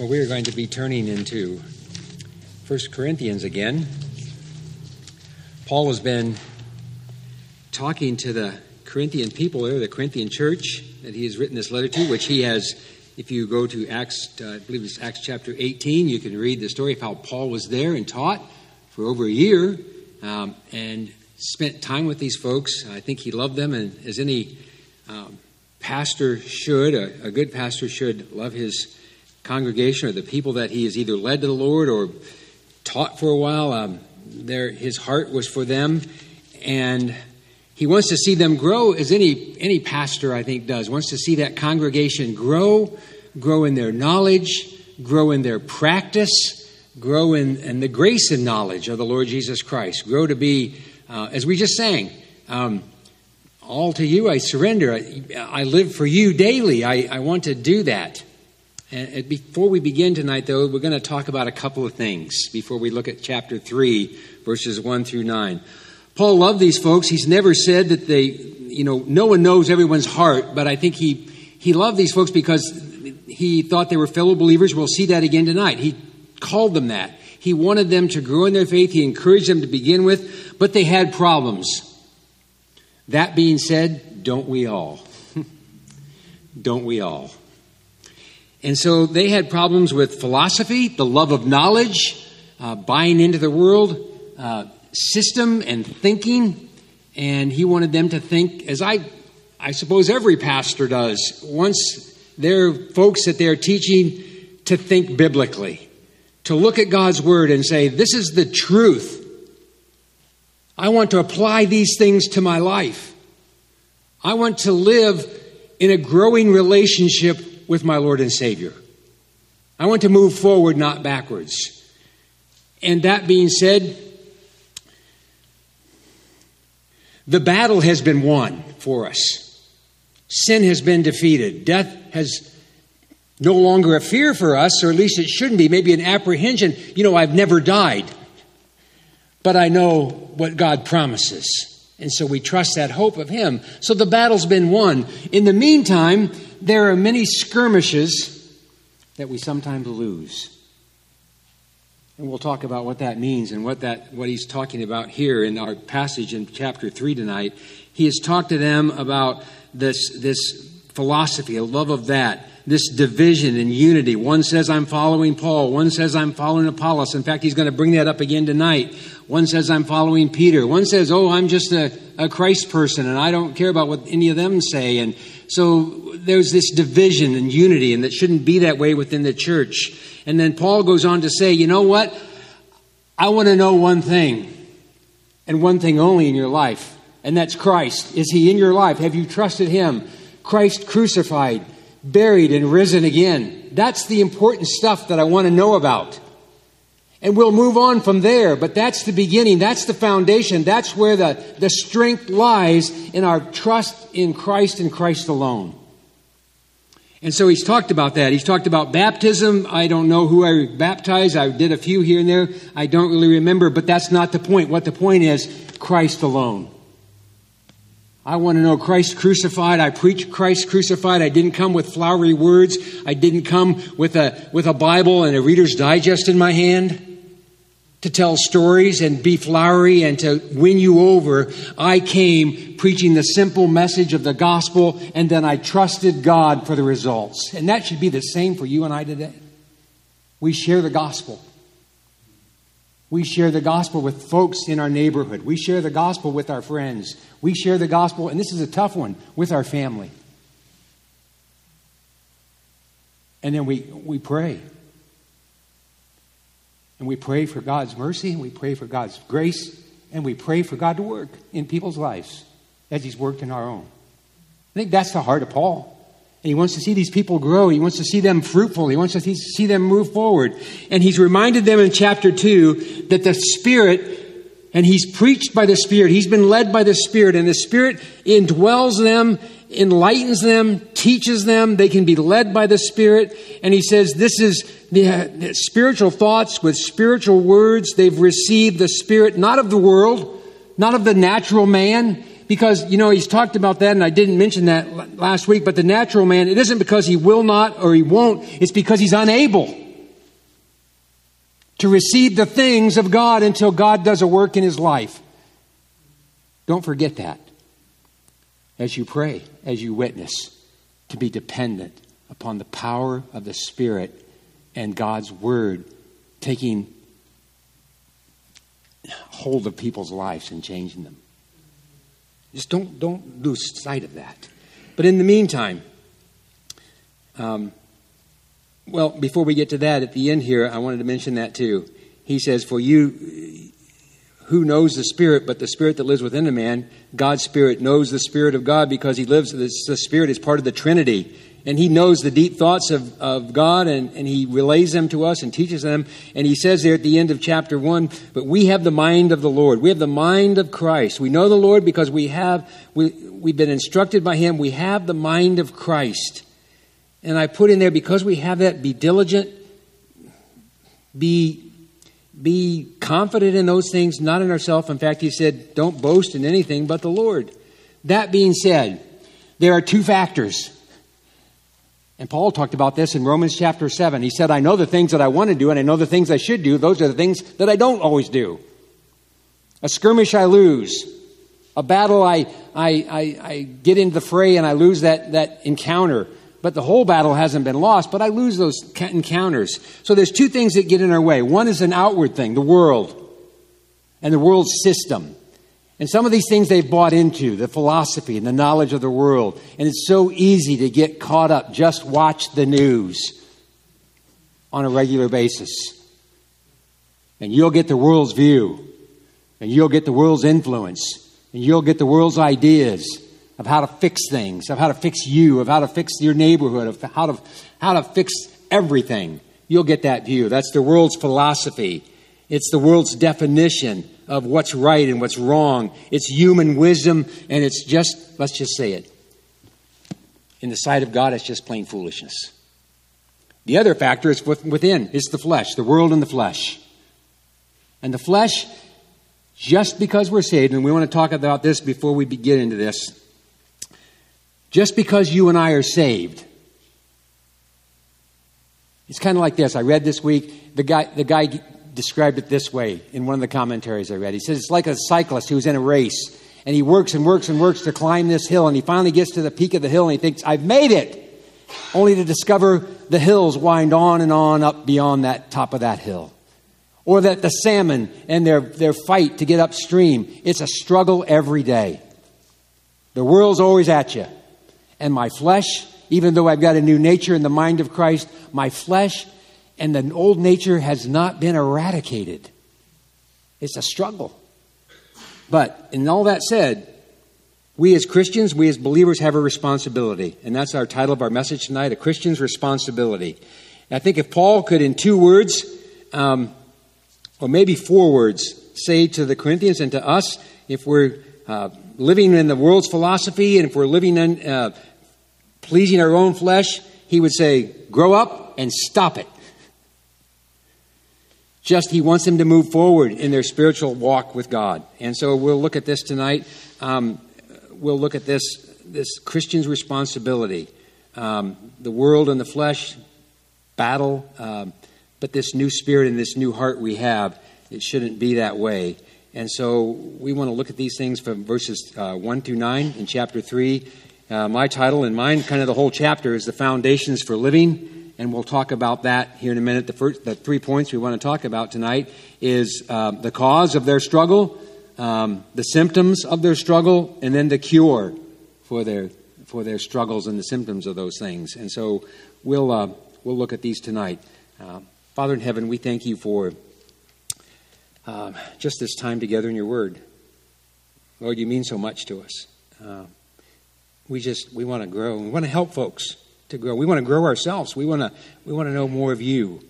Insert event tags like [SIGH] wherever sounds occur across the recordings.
Well, we are going to be turning into 1 Corinthians again. Paul has been talking to the Corinthian people there, the Corinthian church that he has written this letter to, which he has, if you go to Acts, uh, I believe it's Acts chapter 18, you can read the story of how Paul was there and taught for over a year um, and spent time with these folks. I think he loved them, and as any um, pastor should, a, a good pastor should love his congregation or the people that he has either led to the Lord or taught for a while. Um, his heart was for them, and he wants to see them grow, as any any pastor I think does. Wants to see that congregation grow, grow in their knowledge, grow in their practice, grow in, in the grace and knowledge of the Lord Jesus Christ. Grow to be, uh, as we just sang. Um, all to you I surrender. I, I live for you daily. I, I want to do that. And before we begin tonight, though, we're going to talk about a couple of things before we look at chapter 3, verses 1 through 9. Paul loved these folks. He's never said that they, you know, no one knows everyone's heart, but I think he, he loved these folks because he thought they were fellow believers. We'll see that again tonight. He called them that. He wanted them to grow in their faith. He encouraged them to begin with, but they had problems. That being said, don't we all? [LAUGHS] don't we all? And so they had problems with philosophy, the love of knowledge, uh, buying into the world uh, system and thinking. And he wanted them to think, as I, I suppose every pastor does, once they're folks that they're teaching to think biblically, to look at God's word and say, this is the truth. I want to apply these things to my life. I want to live in a growing relationship with my Lord and Savior. I want to move forward, not backwards. And that being said, the battle has been won for us. Sin has been defeated. Death has no longer a fear for us, or at least it shouldn't be, maybe an apprehension. You know, I've never died, but I know what God promises. And so we trust that hope of Him. So the battle's been won. In the meantime, there are many skirmishes that we sometimes lose. And we'll talk about what that means and what that what he's talking about here in our passage in chapter 3 tonight. He has talked to them about this this philosophy, a love of that, this division and unity. One says I'm following Paul, one says I'm following Apollos. In fact, he's going to bring that up again tonight. One says I'm following Peter. One says, "Oh, I'm just a, a Christ person and I don't care about what any of them say." And so there's this division and unity, and that shouldn't be that way within the church. And then Paul goes on to say, you know what? I want to know one thing, and one thing only in your life, and that's Christ. Is he in your life? Have you trusted him? Christ crucified, buried, and risen again. That's the important stuff that I want to know about. And we'll move on from there, but that's the beginning. That's the foundation. That's where the, the strength lies in our trust in Christ and Christ alone. And so he's talked about that. He's talked about baptism. I don't know who I baptized. I did a few here and there. I don't really remember, but that's not the point. What the point is, Christ alone. I want to know Christ crucified. I preach Christ crucified. I didn't come with flowery words. I didn't come with a, with a Bible and a Reader's Digest in my hand to tell stories and be flowery and to win you over. I came preaching the simple message of the gospel and then I trusted God for the results. And that should be the same for you and I today. We share the gospel. We share the gospel with folks in our neighborhood. We share the gospel with our friends. We share the gospel, and this is a tough one, with our family. And then we, we pray. And we pray for God's mercy, and we pray for God's grace, and we pray for God to work in people's lives as He's worked in our own. I think that's the heart of Paul. And he wants to see these people grow. He wants to see them fruitful. He wants to see them move forward. And he's reminded them in chapter 2 that the Spirit, and he's preached by the Spirit, he's been led by the Spirit, and the Spirit indwells them enlightens them, teaches them. They can be led by the Spirit. And he says this is the, uh, the, spiritual thoughts with spiritual words. They've received the Spirit, not of the world, not of the natural man. Because, you know, he's talked about that, and I didn't mention that last week, but the natural man, it isn't because he will not or he won't, it's because he's unable. to receive the things of God until God does a work in his life. Don't forget that as you pray, as you witness, to be dependent upon the power of the Spirit and God's Word taking hold of people's lives and changing them. Just don't, don't lose sight of that. But in the meantime, um, well, before we get to that, at the end here, I wanted to mention that too. He says, For you, who knows the Spirit, but the Spirit that lives within a man, God's Spirit knows the Spirit of God because he lives, the Spirit is part of the Trinity and he knows the deep thoughts of, of God and, and he relays them to us and teaches them. And he says there at the end of chapter 1, but we have the mind of the Lord. We have the mind of Christ. We know the Lord because we have, we, we've been instructed by him. We have the mind of Christ. And I put in there, because we have that, be diligent, be, be confident in those things, not in ourselves. In fact, he said, don't boast in anything but the Lord. That being said, there are two factors and Paul talked about this in Romans chapter 7. He said, I know the things that I want to do, and I know the things I should do. Those are the things that I don't always do. A skirmish I lose. A battle I, I, I, I get into the fray and I lose that, that encounter. But the whole battle hasn't been lost, but I lose those encounters. So there's two things that get in our way. One is an outward thing, the world, and the world system. And some of these things they've bought into, the philosophy and the knowledge of the world. And it's so easy to get caught up. Just watch the news on a regular basis. And you'll get the world's view. And you'll get the world's influence. And you'll get the world's ideas of how to fix things, of how to fix you, of how to fix your neighborhood, of how to, how to fix everything. You'll get that view. That's the world's philosophy. It's the world's definition of what's right and what's wrong. It's human wisdom, and it's just, let's just say it. In the sight of God, it's just plain foolishness. The other factor is within, it's the flesh, the world and the flesh. And the flesh, just because we're saved, and we want to talk about this before we get into this, just because you and I are saved, it's kind of like this. I read this week, the guy, the guy described it this way in one of the commentaries I read. He says it's like a cyclist who's in a race and he works and works and works to climb this hill and he finally gets to the peak of the hill and he thinks, I've made it! Only to discover the hills wind on and on up beyond that top of that hill. Or that the salmon and their, their fight to get upstream, it's a struggle every day. The world's always at you. And my flesh, even though I've got a new nature in the mind of Christ, my flesh and the old nature has not been eradicated. It's a struggle. But in all that said, we as Christians, we as believers have a responsibility. And that's our title of our message tonight A Christian's Responsibility. I think if Paul could, in two words, um, or maybe four words, say to the Corinthians and to us, if we're uh, living in the world's philosophy and if we're living in uh, pleasing our own flesh, he would say, Grow up and stop it. Just he wants them to move forward in their spiritual walk with God. And so we'll look at this tonight. Um, we'll look at this, this Christian's responsibility. Um, the world and the flesh battle, um, but this new spirit and this new heart we have, it shouldn't be that way. And so we want to look at these things from verses uh, 1 through 9 in chapter 3. Uh, my title and mine, kind of the whole chapter, is The Foundations for Living and we'll talk about that here in a minute. The, first, the three points we want to talk about tonight is uh, the cause of their struggle, um, the symptoms of their struggle, and then the cure for their for their struggles and the symptoms of those things. And so we'll uh, we'll look at these tonight. Uh, Father in heaven, we thank you for uh, just this time together in your Word. Lord, you mean so much to us. Uh, we just we want to grow. We want to help folks to grow. We want to grow ourselves. We want to we want to know more of you.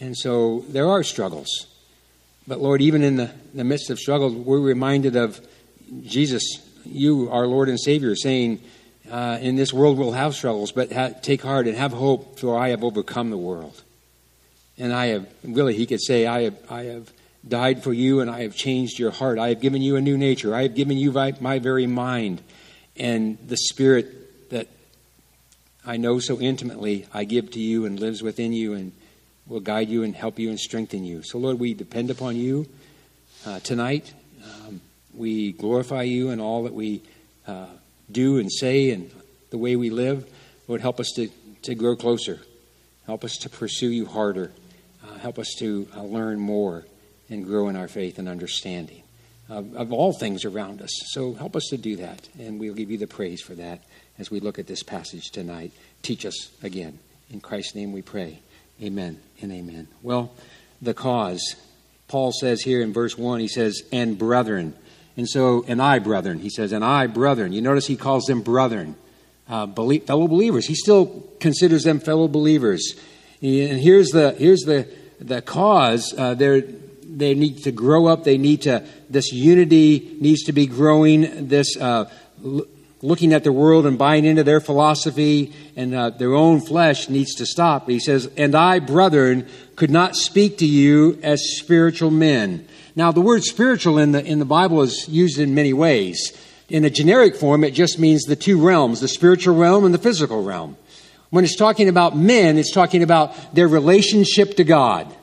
And so there are struggles. But Lord, even in the, the midst of struggles, we're reminded of Jesus, you, our Lord and Savior, saying, uh, In this world we'll have struggles, but ha- take heart and have hope, for I have overcome the world. And I have, really, he could say, I have, I have died for you and I have changed your heart. I have given you a new nature. I have given you my, very mind and the spirit that I know so intimately, I give to you and lives within you, and will guide you and help you and strengthen you. So, Lord, we depend upon you uh, tonight. Um, we glorify you in all that we uh, do and say and the way we live. Lord, help us to, to grow closer. Help us to pursue you harder. Uh, help us to uh, learn more and grow in our faith and understanding of, of all things around us. So help us to do that, and we'll give you the praise for that as we look at this passage tonight. Teach us again. In Christ's name we pray. Amen and amen. Well, the cause. Paul says here in verse 1, he says, and brethren. And so, and I, brethren. He says, and I, brethren. You notice he calls them brethren, uh, fellow believers. He still considers them fellow believers. And here's the, here's the, the cause. Uh, they're, they need to grow up. They need to, this unity needs to be growing. This uh, l- looking at the world and buying into their philosophy and uh, their own flesh needs to stop. He says, And I, brethren, could not speak to you as spiritual men. Now, the word spiritual in the, in the Bible is used in many ways. In a generic form, it just means the two realms, the spiritual realm and the physical realm. When it's talking about men, it's talking about their relationship to God.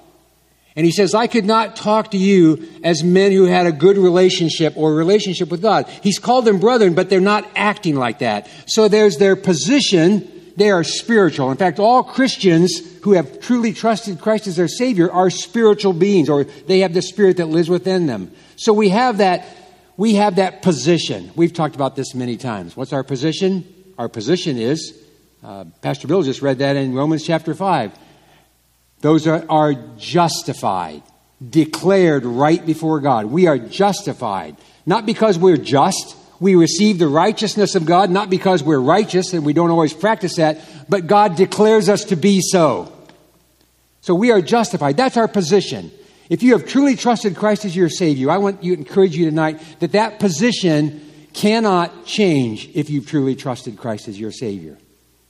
And he says, I could not talk to you as men who had a good relationship or relationship with God. He's called them brethren, but they're not acting like that. So there's their position. They are spiritual. In fact, all Christians who have truly trusted Christ as their Savior are spiritual beings, or they have the Spirit that lives within them. So we have that, we have that position. We've talked about this many times. What's our position? Our position is, uh, Pastor Bill just read that in Romans chapter 5 those are, are justified, declared right before God. We are justified. Not because we're just, we receive the righteousness of God, not because we're righteous and we don't always practice that, but God declares us to be so. So we are justified. That's our position. If you have truly trusted Christ as your Savior, I want to encourage you tonight that that position cannot change if you've truly trusted Christ as your Savior.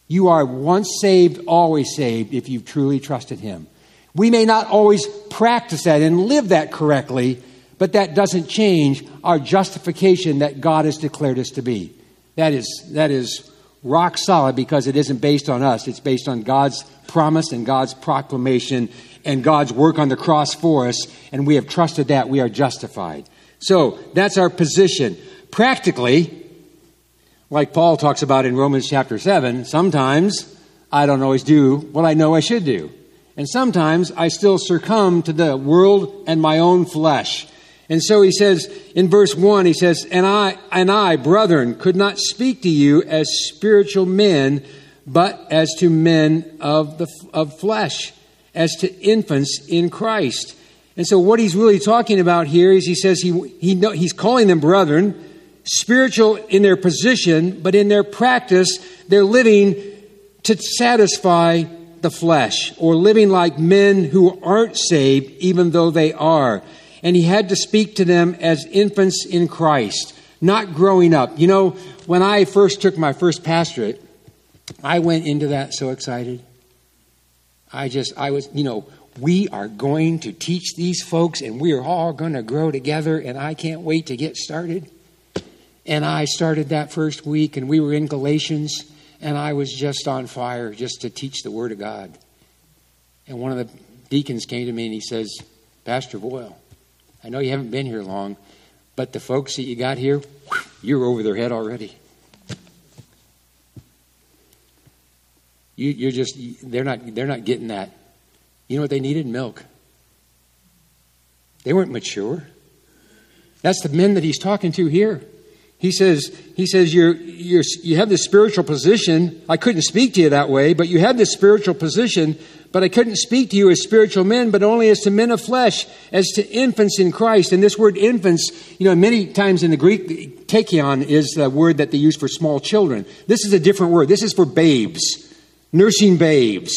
You are once saved, always saved if you've truly trusted Him. We may not always practice that and live that correctly, but that doesn't change our justification that God has declared us to be. That is, that is rock solid because it isn't based on us. It's based on God's promise and God's proclamation and God's work on the cross for us, and we have trusted that. We are justified. So that's our position. Practically, like Paul talks about in Romans chapter 7, sometimes I don't always do what I know I should do. And sometimes I still succumb to the world and my own flesh. And so he says in verse 1, he says, And I, and I, brethren, could not speak to you as spiritual men, but as to men of, the, of flesh, as to infants in Christ. And so what he's really talking about here is he says he, he he's calling them brethren, spiritual in their position, but in their practice, they're living to satisfy the flesh or living like men who aren't saved, even though they are. And he had to speak to them as infants in Christ, not growing up. You know, when I first took my first pastorate, I went into that so excited. I just, I was, you know, we are going to teach these folks and we are all going to grow together and I can't wait to get started. And I started that first week, and we were in Galatians, and I was just on fire just to teach the Word of God. And one of the deacons came to me and he says, Pastor Boyle, I know you haven't been here long, but the folks that you got here, you're over their head already. You, are just they're not they're not getting that. You know what they needed? Milk. They weren't mature. That's the men that he's talking to here. He says, he says you're, you're, you have this spiritual position. I couldn't speak to you that way, but you had this spiritual position, but I couldn't speak to you as spiritual men, but only as to men of flesh, as to infants in Christ. And this word infants, you know, many times in the Greek, teknion is the word that they use for small children. This is a different word. This is for babes, nursing babes.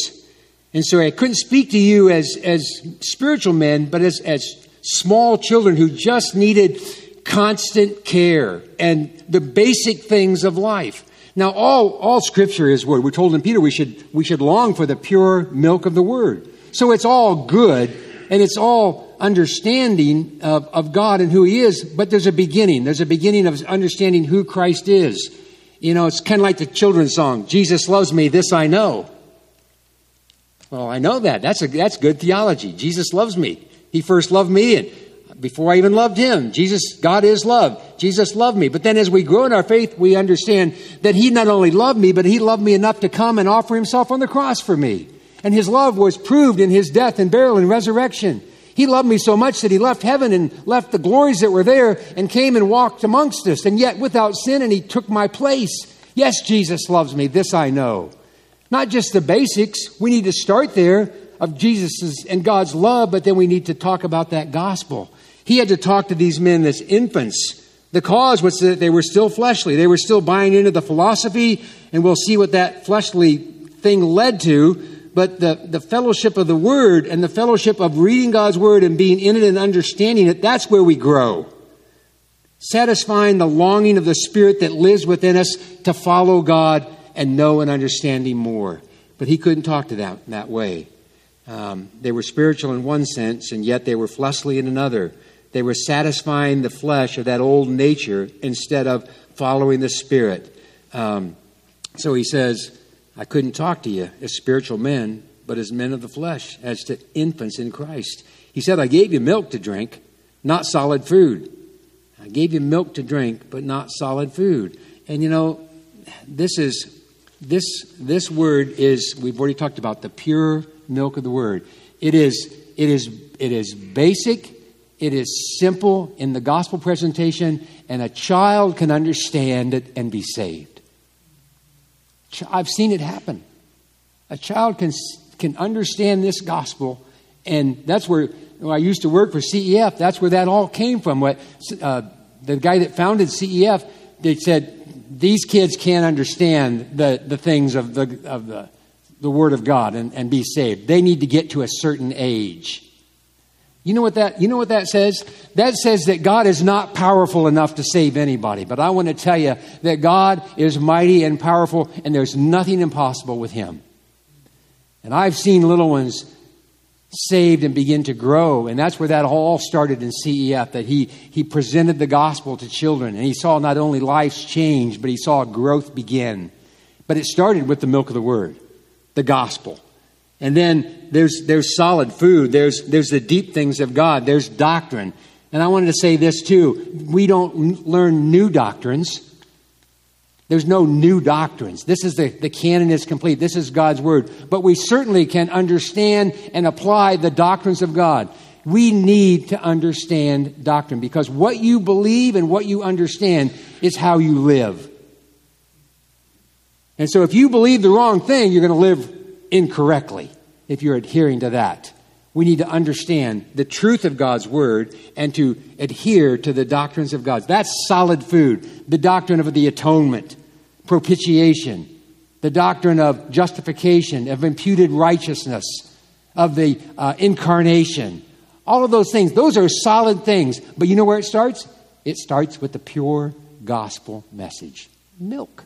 And so I couldn't speak to you as, as spiritual men, but as, as small children who just needed constant care and the basic things of life. Now, all, all scripture is word. We're told in Peter we should, we should long for the pure milk of the word. So it's all good and it's all understanding of, of God and who He is, but there's a beginning. There's a beginning of understanding who Christ is. You know, it's kind of like the children's song, Jesus loves me, this I know. Well, I know that. That's, a, that's good theology. Jesus loves me. He first loved me, and before I even loved him, Jesus, God is love. Jesus loved me. But then as we grow in our faith, we understand that he not only loved me, but he loved me enough to come and offer himself on the cross for me. And his love was proved in his death and burial and resurrection. He loved me so much that he left heaven and left the glories that were there and came and walked amongst us, and yet without sin, and he took my place. Yes, Jesus loves me. This I know. Not just the basics. We need to start there of Jesus' and God's love, but then we need to talk about that gospel. He had to talk to these men as infants. The cause was that they were still fleshly. They were still buying into the philosophy, and we'll see what that fleshly thing led to but the, the fellowship of the Word and the fellowship of reading God's Word and being in it and understanding it, that's where we grow. Satisfying the longing of the Spirit that lives within us to follow God and know and understand Him more. But he couldn't talk to that that way. Um, they were spiritual in one sense, and yet they were fleshly in another. They were satisfying the flesh of that old nature instead of following the Spirit. Um, so he says, I couldn't talk to you as spiritual men, but as men of the flesh, as to infants in Christ. He said, I gave you milk to drink, not solid food. I gave you milk to drink, but not solid food. And you know, this is this this word is we've already talked about the pure milk of the word. It is it is it is basic, it is simple in the gospel presentation, and a child can understand it and be saved. I've seen it happen. A child can, can understand this gospel, and that's where I used to work for CEF. That's where that all came from. What uh, the guy that founded CEF, they said these kids can't understand the, the things of the of the the Word of God and, and be saved. They need to get to a certain age. You know what that you know what that says? That says that God is not powerful enough to save anybody. But I want to tell you that God is mighty and powerful and there's nothing impossible with him. And I've seen little ones saved and begin to grow and that's where that all started in CEF that he he presented the gospel to children and he saw not only lives change but he saw growth begin. But it started with the milk of the word, the gospel. And then there's, there's solid food. There's, there's the deep things of God. There's doctrine. And I wanted to say this too. We don't learn new doctrines. There's no new doctrines. This is the, the canon is complete. This is God's word. But we certainly can understand and apply the doctrines of God. We need to understand doctrine because what you believe and what you understand is how you live. And so if you believe the wrong thing, you're going to live incorrectly if you're adhering to that. We need to understand the truth of God's word and to adhere to the doctrines of God. That's solid food. The doctrine of the atonement, propitiation, the doctrine of justification, of imputed righteousness, of the uh, incarnation. All of those things, those are solid things. But you know where it starts? It starts with the pure gospel message milk.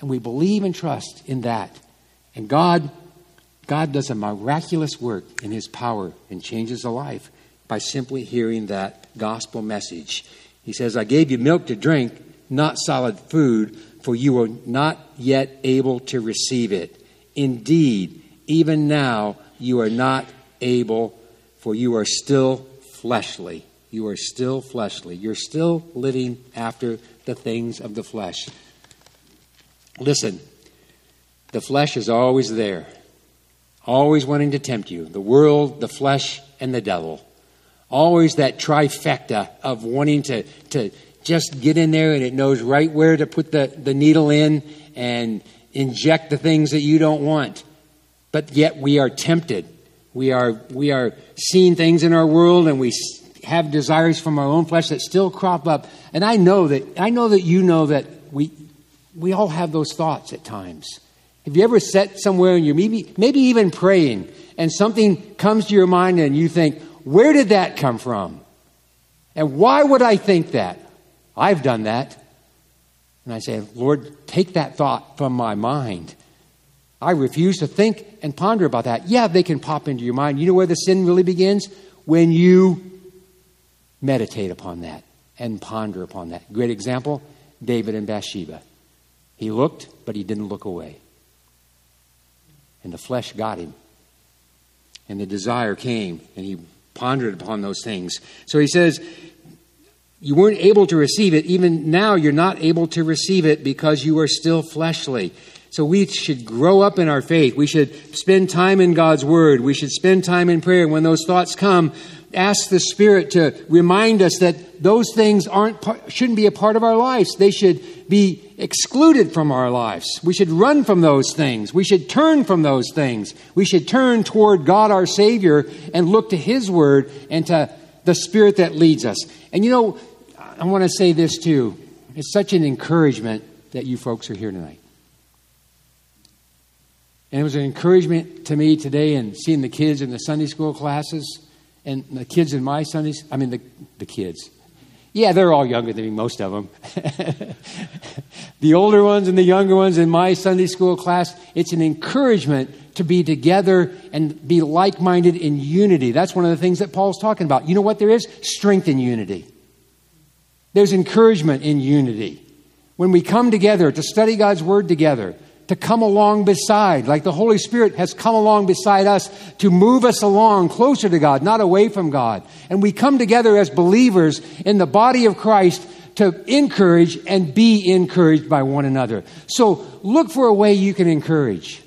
And we believe and trust in that. And God, God does a miraculous work in His power and changes a life by simply hearing that gospel message. He says, I gave you milk to drink, not solid food, for you were not yet able to receive it. Indeed, even now you are not able, for you are still fleshly. You are still fleshly. You're still living after the things of the flesh. Listen, the flesh is always there, always wanting to tempt you. The world, the flesh, and the devil. Always that trifecta of wanting to, to just get in there and it knows right where to put the, the needle in and inject the things that you don't want. But yet we are tempted. We are, we are seeing things in our world and we have desires from our own flesh that still crop up. And I know that, I know that you know that we, we all have those thoughts at times. Have you ever sat somewhere and you're maybe, maybe even praying and something comes to your mind and you think, where did that come from? And why would I think that? I've done that. And I say, Lord, take that thought from my mind. I refuse to think and ponder about that. Yeah, they can pop into your mind. You know where the sin really begins? When you meditate upon that and ponder upon that. Great example David and Bathsheba. He looked, but he didn't look away and the flesh got him. And the desire came, and he pondered upon those things. So he says, You weren't able to receive it. Even now, you're not able to receive it because you are still fleshly. So we should grow up in our faith. We should spend time in God's Word. We should spend time in prayer. When those thoughts come, ask the Spirit to remind us that those things aren't shouldn't be a part of our lives. They should be excluded from our lives. We should run from those things. We should turn from those things. We should turn toward God our Savior and look to His Word and to the Spirit that leads us. And you know, I want to say this too. It's such an encouragement that you folks are here tonight. And it was an encouragement to me today in seeing the kids in the Sunday school classes and the kids in my Sundays, I mean, the, the kids. Yeah, they're all younger than me, most of them. [LAUGHS] the older ones and the younger ones in my Sunday school class, it's an encouragement to be together and be like minded in unity. That's one of the things that Paul's talking about. You know what there is? Strength in unity. There's encouragement in unity. When we come together to study God's Word together, to come along beside, like the Holy Spirit has come along beside us to move us along closer to God, not away from God. And we come together as believers in the body of Christ to encourage and be encouraged by one another. So look for a way you can encourage.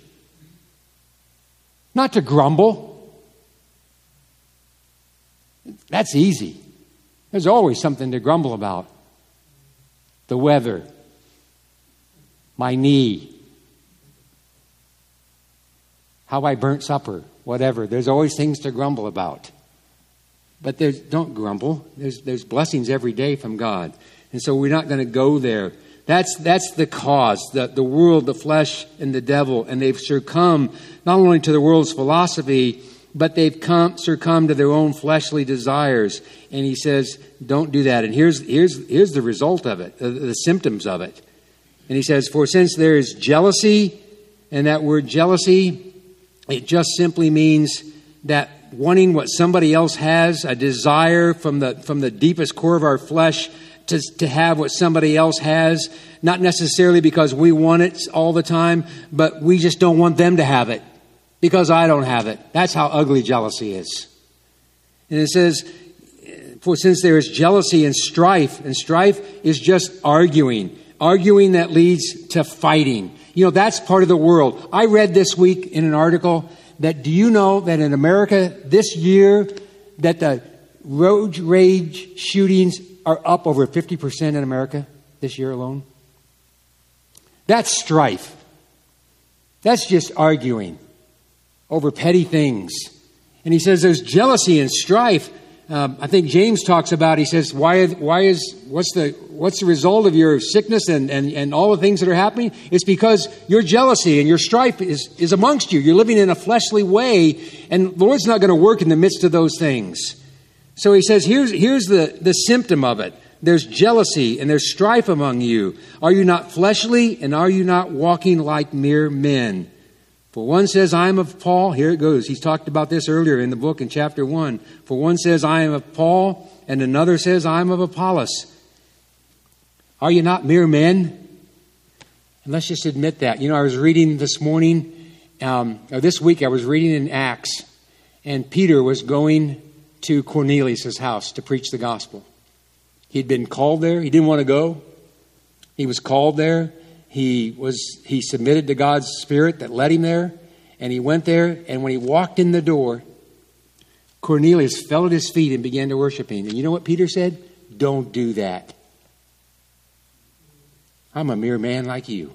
Not to grumble. That's easy. There's always something to grumble about. The weather, my knee, how I burnt supper, whatever. There's always things to grumble about. But there's, don't grumble. There's, there's blessings every day from God. And so we're not going to go there. That's, that's the cause, the, the world, the flesh, and the devil. And they've succumbed not only to the world's philosophy, but they've come, succumbed to their own fleshly desires. And he says, don't do that. And here's, here's, here's the result of it, the, the symptoms of it. And he says, for since there is jealousy, and that word jealousy it just simply means that wanting what somebody else has, a desire from the, from the deepest core of our flesh to, to have what somebody else has, not necessarily because we want it all the time, but we just don't want them to have it because I don't have it. That's how ugly jealousy is. And it says, for since there is jealousy and strife, and strife is just arguing, arguing that leads to fighting. You know, that's part of the world. I read this week in an article that do you know that in America this year that the road rage shootings are up over 50% in America this year alone? That's strife. That's just arguing over petty things. And he says there's jealousy and strife um, I think James talks about, he says, why, why is, what's the, what's the result of your sickness and, and, and all the things that are happening? It's because your jealousy and your strife is, is amongst you. You're living in a fleshly way, and the Lord's not going to work in the midst of those things. So he says, here's, here's the, the symptom of it. There's jealousy and there's strife among you. Are you not fleshly and are you not walking like mere men? For one says, I am of Paul. Here it goes. He's talked about this earlier in the book in chapter 1. For one says, I am of Paul, and another says, I am of Apollos. Are you not mere men? And let's just admit that. You know, I was reading this morning, um, or this week, I was reading in Acts, and Peter was going to Cornelius' house to preach the gospel. He'd been called there. He didn't want to go. He was called there he was he submitted to God's spirit that led him there, and he went there. And when he walked in the door, Cornelius fell at his feet and began to worship him. And you know what Peter said? Don't do that. I'm a mere man like you.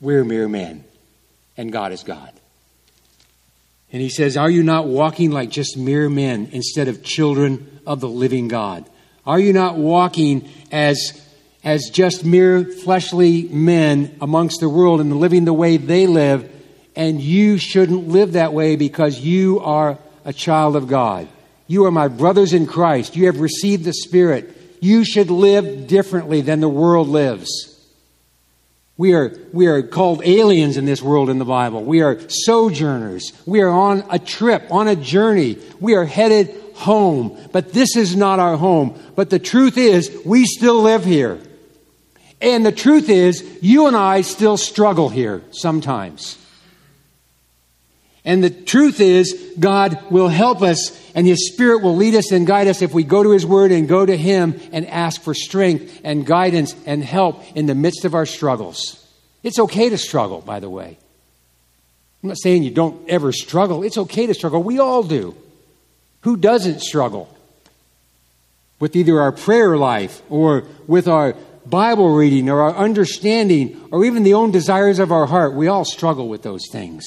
We're mere men, and God is God. And he says, Are you not walking like just mere men instead of children of the living God? Are you not walking as as just mere fleshly men amongst the world and living the way they live, and you shouldn't live that way because you are a child of God. You are my brothers in Christ. You have received the Spirit. You should live differently than the world lives. We are, we are called aliens in this world in the Bible. We are sojourners. We are on a trip, on a journey. We are headed home. But this is not our home. But the truth is, we still live here. And the truth is, you and I still struggle here sometimes. And the truth is, God will help us and His Spirit will lead us and guide us if we go to His Word and go to Him and ask for strength and guidance and help in the midst of our struggles. It's okay to struggle, by the way. I'm not saying you don't ever struggle. It's okay to struggle. We all do. Who doesn't struggle? With either our prayer life or with our Bible reading or our understanding or even the own desires of our heart. We all struggle with those things.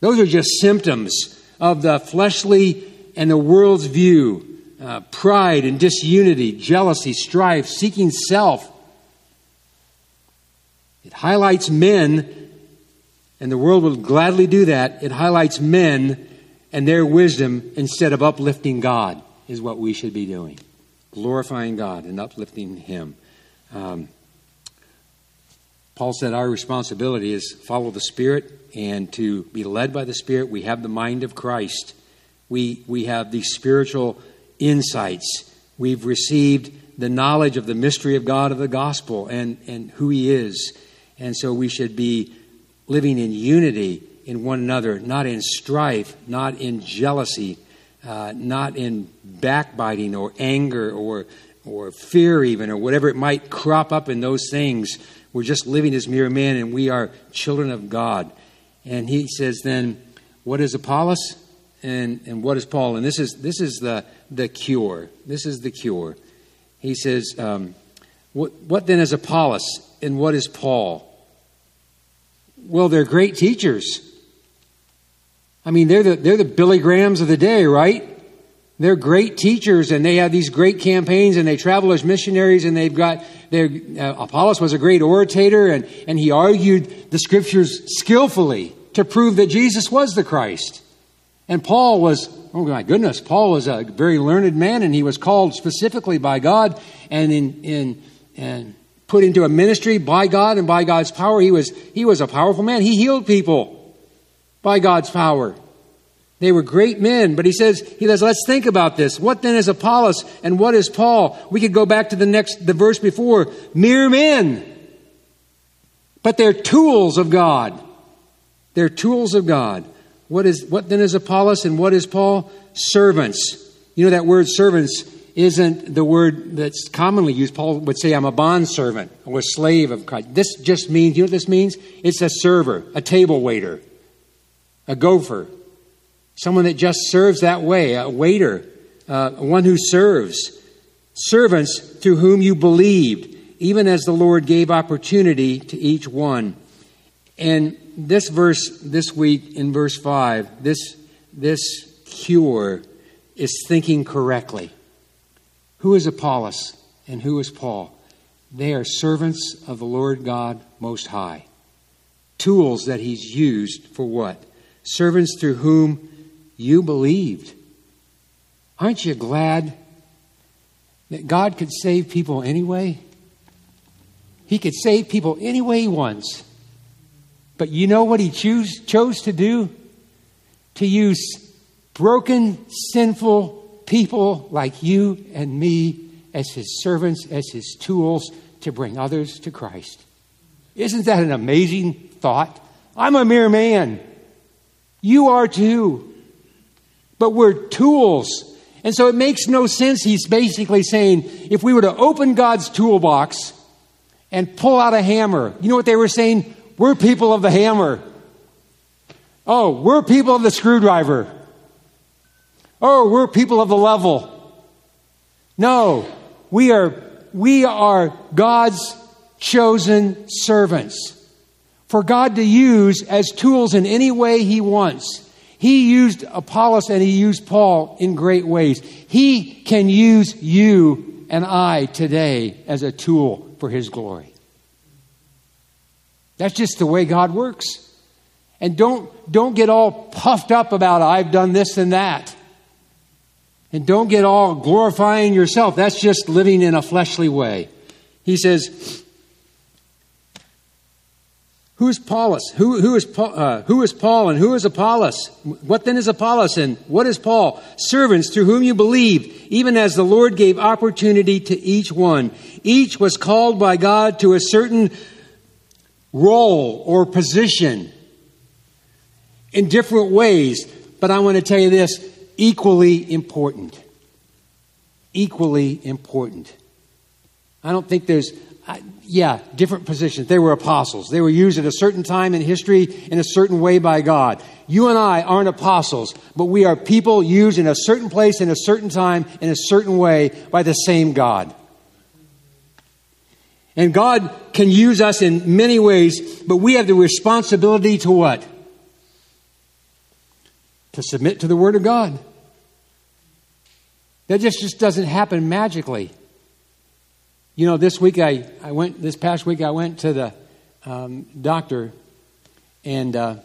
Those are just symptoms of the fleshly and the world's view uh, pride and disunity, jealousy, strife, seeking self. It highlights men, and the world will gladly do that. It highlights men and their wisdom instead of uplifting God, is what we should be doing. Glorifying God and uplifting Him. Um, Paul said our responsibility is follow the Spirit and to be led by the Spirit. We have the mind of Christ. We, we have these spiritual insights. We've received the knowledge of the mystery of God of the gospel and, and who He is. And so we should be living in unity in one another, not in strife, not in jealousy, uh, not in backbiting or anger or, or fear, even, or whatever it might crop up in those things. We're just living as mere men and we are children of God. And he says then, what is Apollos and, and what is Paul? And this is, this is the, the cure. This is the cure. He says, um, what, what then is Apollos and what is Paul? Well, they're great teachers. I mean, they're the, they're the Billy Grahams of the day, right? They're great teachers and they have these great campaigns and they travel as missionaries and they've got their, uh, Apollos was a great orator and, and he argued the scriptures skillfully to prove that Jesus was the Christ. And Paul was, oh my goodness, Paul was a very learned man and he was called specifically by God and in, in, and put into a ministry by God and by God's power. He was, he was a powerful man. He healed people by God's power. They were great men, but he says, he says, let's think about this. What then is Apollos and what is Paul? We could go back to the next, the verse before. Mere men. But they're tools of God. They're tools of God. What is, what then is Apollos and what is Paul? Servants. You know that word servants isn't the word that's commonly used. Paul would say, I'm a bond servant or a slave of Christ. This just means, you know what this means? It's a server, a table waiter, a gopher, someone that just serves that way, a waiter, uh, one who serves. Servants through whom you believed, even as the Lord gave opportunity to each one. And this verse this week in verse 5, this, this cure is thinking correctly. Who is Apollos and who is Paul? They are servants of the Lord God Most High. Tools that He's used for what? Servants through whom you believed. Aren't you glad that God could save people anyway? He could save people any way He wants. But you know what He choose, chose to do? To use broken, sinful people like you and me as His servants, as His tools to bring others to Christ. Isn't that an amazing thought? I'm a mere man. You are too but we're tools. And so it makes no sense. He's basically saying if we were to open God's toolbox and pull out a hammer, you know what they were saying? We're people of the hammer. Oh, we're people of the screwdriver. Oh, we're people of the level. No, we are, we are God's chosen servants for God to use as tools in any way He wants. He used Apollos and he used Paul in great ways. He can use you and I today as a tool for his glory. That's just the way God works. And don't, don't get all puffed up about, I've done this and that. And don't get all glorifying yourself. That's just living in a fleshly way. He says, who is Paulus? Who, who, is Paul, uh, who is Paul and who is Apollos? What then is Apollos and what is Paul? Servants through whom you believe, even as the Lord gave opportunity to each one. Each was called by God to a certain role or position. in different ways. But I want to tell you this equally important. Equally important. I don't think there's, yeah, different positions. They were apostles. They were used at a certain time in history in a certain way by God. You and I aren't apostles, but we are people used in a certain place, in a certain time, in a certain way by the same God. And God can use us in many ways, but we have the responsibility to what? To submit to the Word of God. That just, just doesn't happen magically. You know, this week I, I went, this past week I went to the um, doctor and uh,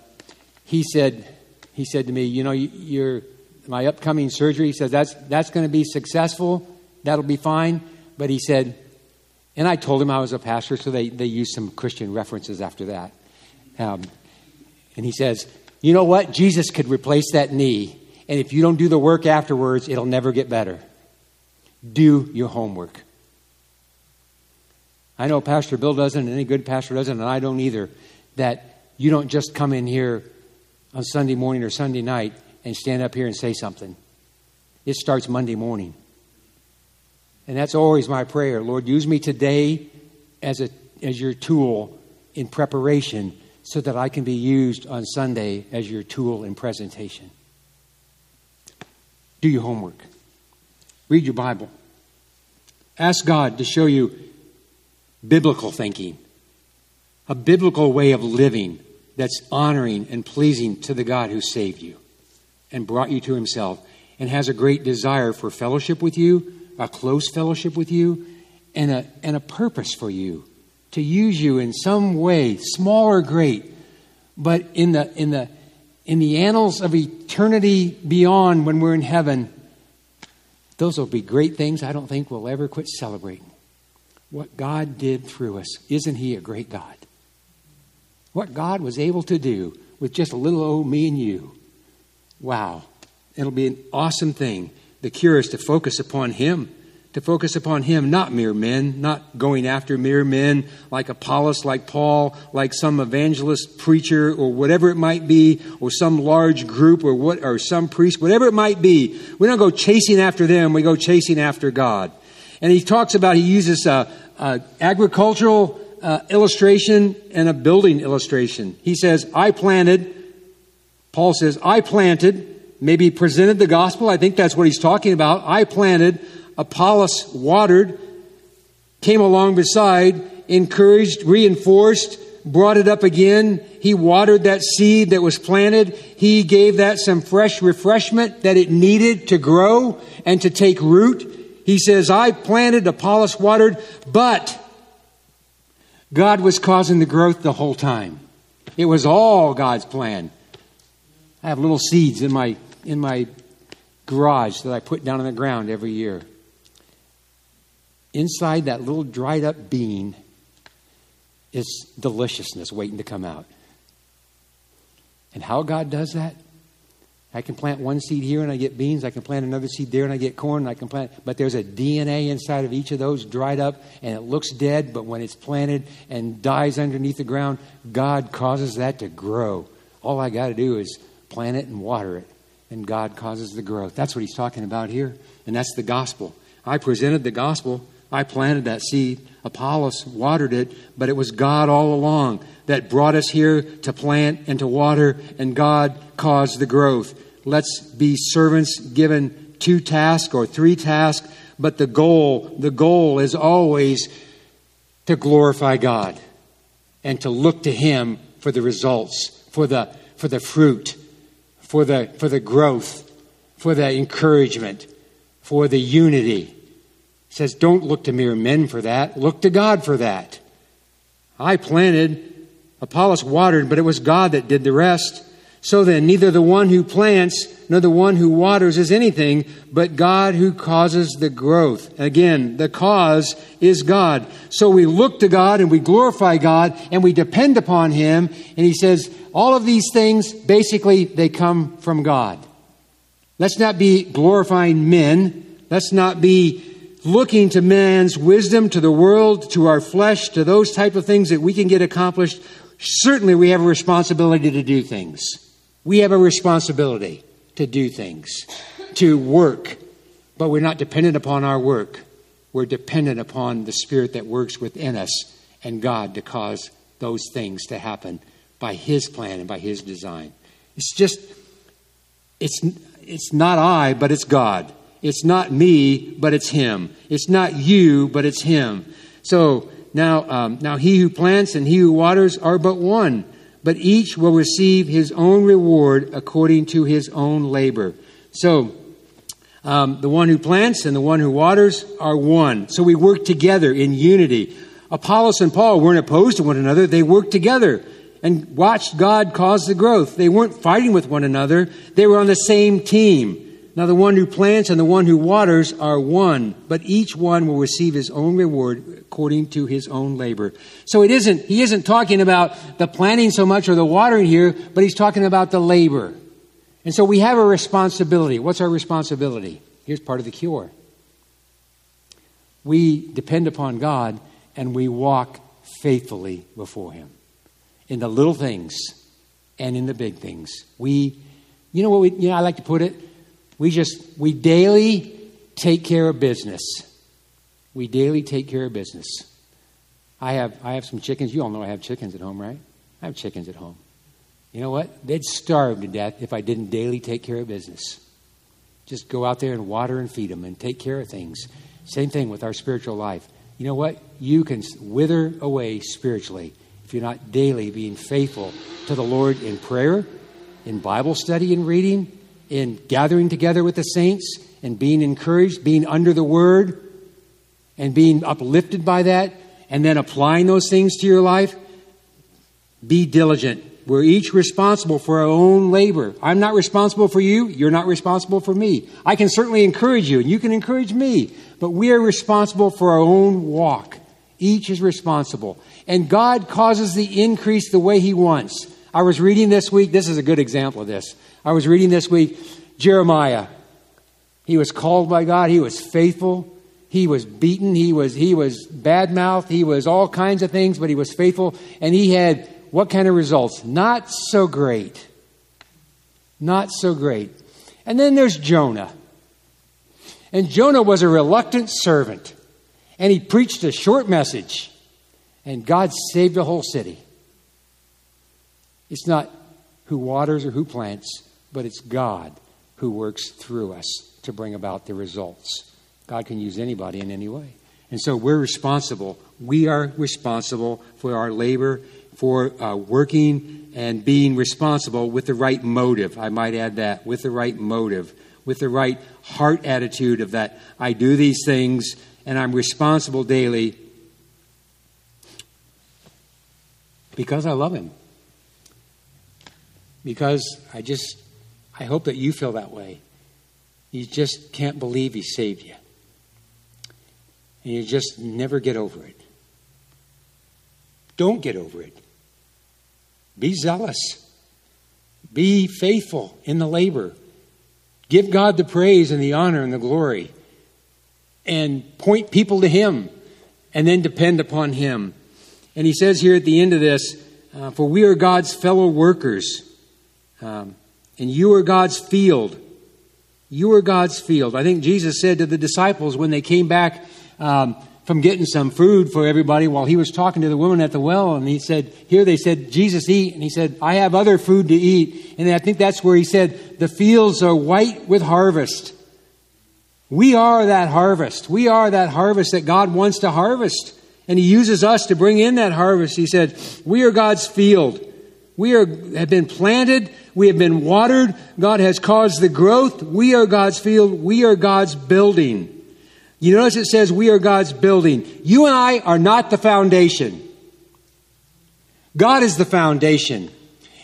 he said, he said to me, you know, you're, my upcoming surgery, he says, that's, that's going to be successful. That'll be fine. But he said, and I told him I was a pastor, so they, they used some Christian references after that. Um, and he says, You know what? Jesus could replace that knee. And if you don't do the work afterwards, it'll never get better. Do your homework. I know Pastor Bill doesn't, and any good pastor doesn't, and I don't either, that you don't just come in here on Sunday morning or Sunday night and stand up here and say something. It starts Monday morning. And that's always my prayer. Lord, use me today as, a, as your tool in preparation so that I can be used on Sunday as your tool in presentation. Do your homework. Read your Bible. Ask God to show you biblical thinking, a biblical way of living that's honoring and pleasing to the God who saved you and brought you to himself and has a great desire for fellowship with you a close fellowship with you, and a, and a purpose for you to use you in some way, small or great, but in the, in the, in the annals of eternity beyond when we're in heaven, those will be great things I don't think we'll ever quit celebrating. What God did through us. Isn't He a great God? What God was able to do with just a little old me and you. Wow. It'll be an awesome thing the cure is to focus upon Him, to focus upon Him, not mere men, not going after mere men like Apollos, like Paul, like some evangelist preacher, or whatever it might be, or some large group, or what, or some priest, whatever it might be. We don't go chasing after them. We go chasing after God. And he talks about he uses a, a agricultural uh, illustration and a building illustration. He says, "I planted." Paul says, "I planted." maybe presented the gospel. I think that's what he's talking about. I planted, Apollos watered, came along beside, encouraged, reinforced, brought it up again. He watered that seed that was planted. He gave that some fresh refreshment that it needed to grow and to take root. He says, I planted, Apollos watered, but God was causing the growth the whole time. It was all God's plan. I have little seeds in my in my garage that I put down on the ground every year. Inside that little dried up bean is deliciousness waiting to come out. And how God does that? I can plant one seed here and I get beans. I can plant another seed there and I get corn. I can plant, but there's a DNA inside of each of those dried up and it looks dead. But when it's planted and dies underneath the ground, God causes that to grow. All I got to do is plant it and water it and God causes the growth. That's what he's talking about here, and that's the gospel. I presented the gospel. I planted that seed. Apollos watered it, but it was God all along that brought us here to plant and to water, and God caused the growth. Let's be servants given two tasks or three tasks, but the goal, the goal is always to glorify God and to look to Him for the results, for the, for the fruit for the, for the growth, for the encouragement, for the unity. He says, don't look to mere men for that. Look to God for that. I planted, Apollos watered, but it was God that did the rest. So then, neither the one who plants nor the one who waters is anything, but God who causes the growth. Again, the cause is God. So we look to God and we glorify God and we depend upon Him. And He says, all of these things, basically, they come from God. Let's not be glorifying men. Let's not be looking to man's wisdom, to the world, to our flesh, to those type of things that we can get accomplished. Certainly, we have a responsibility to do things. We have a responsibility to do things, to work, but we're not dependent upon our work. We're dependent upon the Spirit that works within us and God to cause those things to happen by His plan and by His design. It's just, it's, it's not I, but it's God. It's not me, but it's Him. It's not you, but it's Him. So now, um, now he who plants and he who waters are but one, but each will receive his own reward according to his own labor. So, um, the one who plants and the one who waters are one. So we work together in unity. Apollos and Paul weren't opposed to one another, they worked together and watched God cause the growth. They weren't fighting with one another, they were on the same team. Now, the one who plants and the one who waters are one, but each one will receive his own reward according to his own labor. So it isn't, he isn't talking about the planting so much or the watering here, but he's talking about the labor. And so we have a responsibility. What's our responsibility? Here's part of the cure. We depend upon God and we walk faithfully before him in the little things and in the big things. We, you know what we, you know, I like to put it? We just, we daily take care of business. We daily take care of business. I have, I have some chickens. You all know I have chickens at home, right? I have chickens at home. You know what? They'd starve to death if I didn't daily take care of business. Just go out there and water and feed them and take care of things. Same thing with our spiritual life. You know what? You can wither away spiritually if you're not daily being faithful to the Lord in prayer, in Bible study and reading, in gathering together with the saints and being encouraged, being under the word, and being uplifted by that, and then applying those things to your life, be diligent. We're each responsible for our own labor. I'm not responsible for you. You're not responsible for me. I can certainly encourage you, and you can encourage me, but we are responsible for our own walk. Each is responsible. And God causes the increase the way He wants. I was reading this week, this is a good example of this. I was reading this week Jeremiah. He was called by God, he was faithful. He was beaten, he was he was bad mouthed, he was all kinds of things, but he was faithful and he had what kind of results? Not so great. Not so great. And then there's Jonah. And Jonah was a reluctant servant. And he preached a short message. And God saved the whole city. It's not who waters or who plants, but it's God who works through us to bring about the results. God can use anybody in any way. And so we're responsible. We are responsible for our labor, for uh, working and being responsible with the right motive. I might add that with the right motive, with the right heart attitude of that I do these things and I'm responsible daily because I love Him because I just, I hope that you feel that way. You just can't believe He saved you. And you just never get over it. Don't get over it. Be zealous. Be faithful in the labor. Give God the praise and the honor and the glory. And point people to Him. And then depend upon Him. And He says here at the end of this, uh, For we are God's fellow workers. Um, and you are God's field. You are God's field. I think Jesus said to the disciples when they came back um, from getting some food for everybody while he was talking to the woman at the well, and he said, Here they said, Jesus, eat. And he said, I have other food to eat. And I think that's where he said, The fields are white with harvest. We are that harvest. We are that harvest that God wants to harvest. And he uses us to bring in that harvest. He said, We are God's field. We are, have been planted. We have been watered. God has caused the growth. We are God's field. We are God's building. You notice it says we are God's building. You and I are not the foundation. God is the foundation.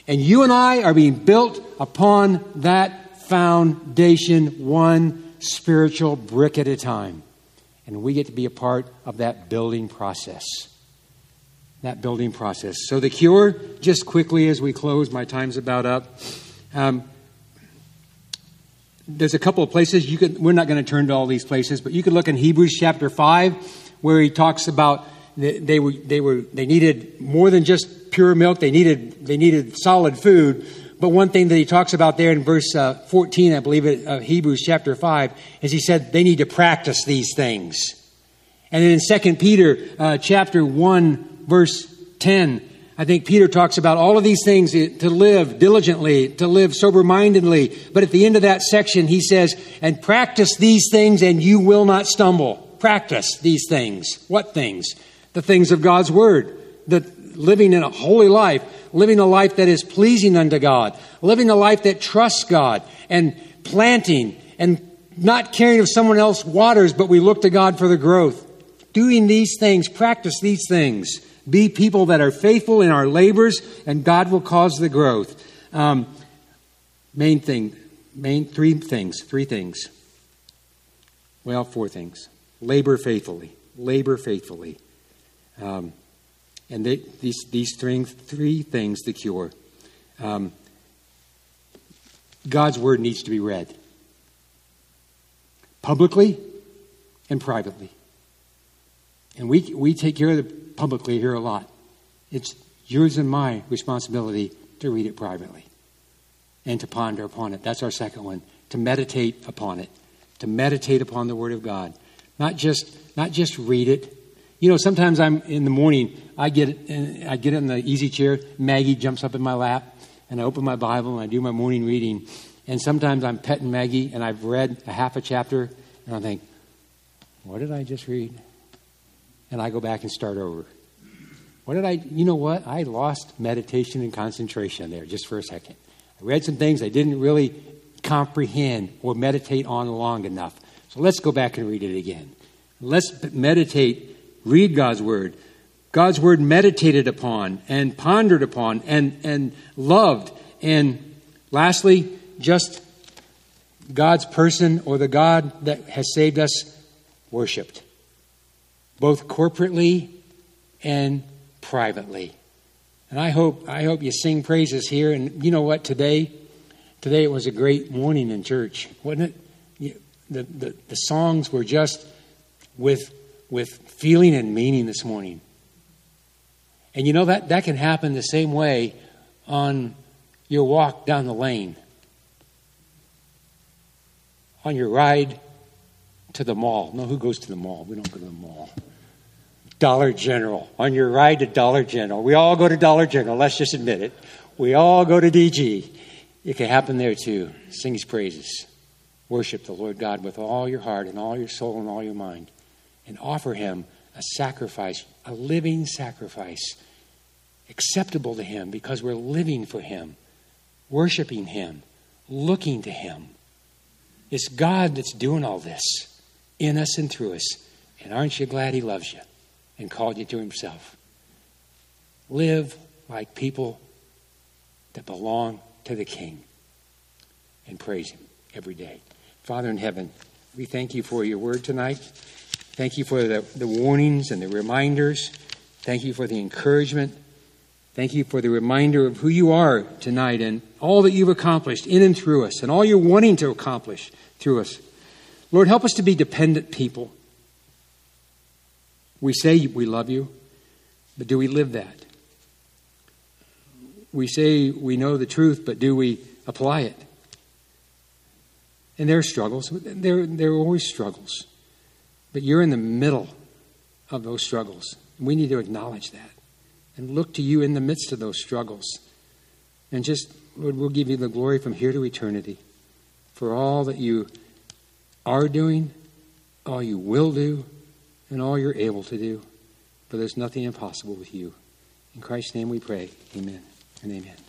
And you and I are being built upon that foundation, one spiritual brick at a time. And we get to be a part of that building process that building process. So, the cure, just quickly as we close, my time's about up. Um, there's a couple of places you could, we're not going to turn to all these places, but you could look in Hebrews chapter 5, where he talks about they were, they were, they needed more than just pure milk. They needed, they needed solid food, but one thing that he talks about there in verse uh, 14, I believe it, uh, Hebrews chapter 5, is he said they need to practice these things. And then in 2 Peter uh, chapter 1, verse 10, I think Peter talks about all of these things to live diligently, to live sober mindedly. But at the end of that section, he says, and practice these things and you will not stumble. Practice these things. What things? The things of God's Word. The living in a holy life, living a life that is pleasing unto God, living a life that trusts God, and planting and not caring if someone else waters, but we look to God for the growth. Doing these things, practice these things. Be people that are faithful in our labors, and God will cause the growth. Um, main thing, main three things, three things. Well, four things. Labor faithfully. Labor faithfully. Um, and they, these, these three, three things the cure. Um, God's word needs to be read publicly and privately. And we, we take care of the publicly here a lot. It's yours and my responsibility to read it privately and to ponder upon it. That's our second one. To meditate upon it. To meditate upon the Word of God. Not just not just read it. You know, sometimes I'm in the morning, I get I get in the easy chair, Maggie jumps up in my lap, and I open my Bible and I do my morning reading. And sometimes I'm petting Maggie and I've read a half a chapter and I think, what did I just read? And I go back and start over. What did I, you know what? I lost meditation and concentration there just for a second. I read some things I didn't really comprehend or meditate on long enough. So let's go back and read it again. Let's meditate, read God's Word. God's Word meditated upon and pondered upon and, and loved. And lastly, just God's person or the God that has saved us worshiped both corporately and privately. And I hope I hope you sing praises here. And you know what? Today, today it was a great morning in church, wasn't it? The the, the songs were just with with feeling and meaning this morning. And you know that that can happen the same way on your walk down the lane, on your ride to the mall. No, who goes to the mall? We don't go to the mall. Dollar General. On your ride to Dollar General. We all go to Dollar General, let's just admit it. We all go to DG. It can happen there too. Sing his praises. Worship the Lord God with all your heart and all your soul and all your mind. And offer him a sacrifice, a living sacrifice, acceptable to him because we're living for him, worshiping him, looking to him. It's God that's doing all this in us and through us. And aren't you glad He loves you and called you to Himself? Live like people that belong to the King and praise Him every day. Father in heaven, we thank you for your word tonight. Thank you for the, the warnings and the reminders. Thank you for the encouragement. Thank you for the reminder of who you are tonight and all that you've accomplished in and through us and all you're wanting to accomplish through us. Lord, help us to be dependent people. We say we love you, but do we live that? We say we know the truth, but do we apply it? And there are struggles. There, there are always struggles. But you're in the middle of those struggles. We need to acknowledge that and look to you in the midst of those struggles. And just, Lord, we'll give you the glory from here to eternity for all that you are doing, all you will do, and all you're able to do. For there's nothing impossible with you. In Christ's name we pray. Amen and amen.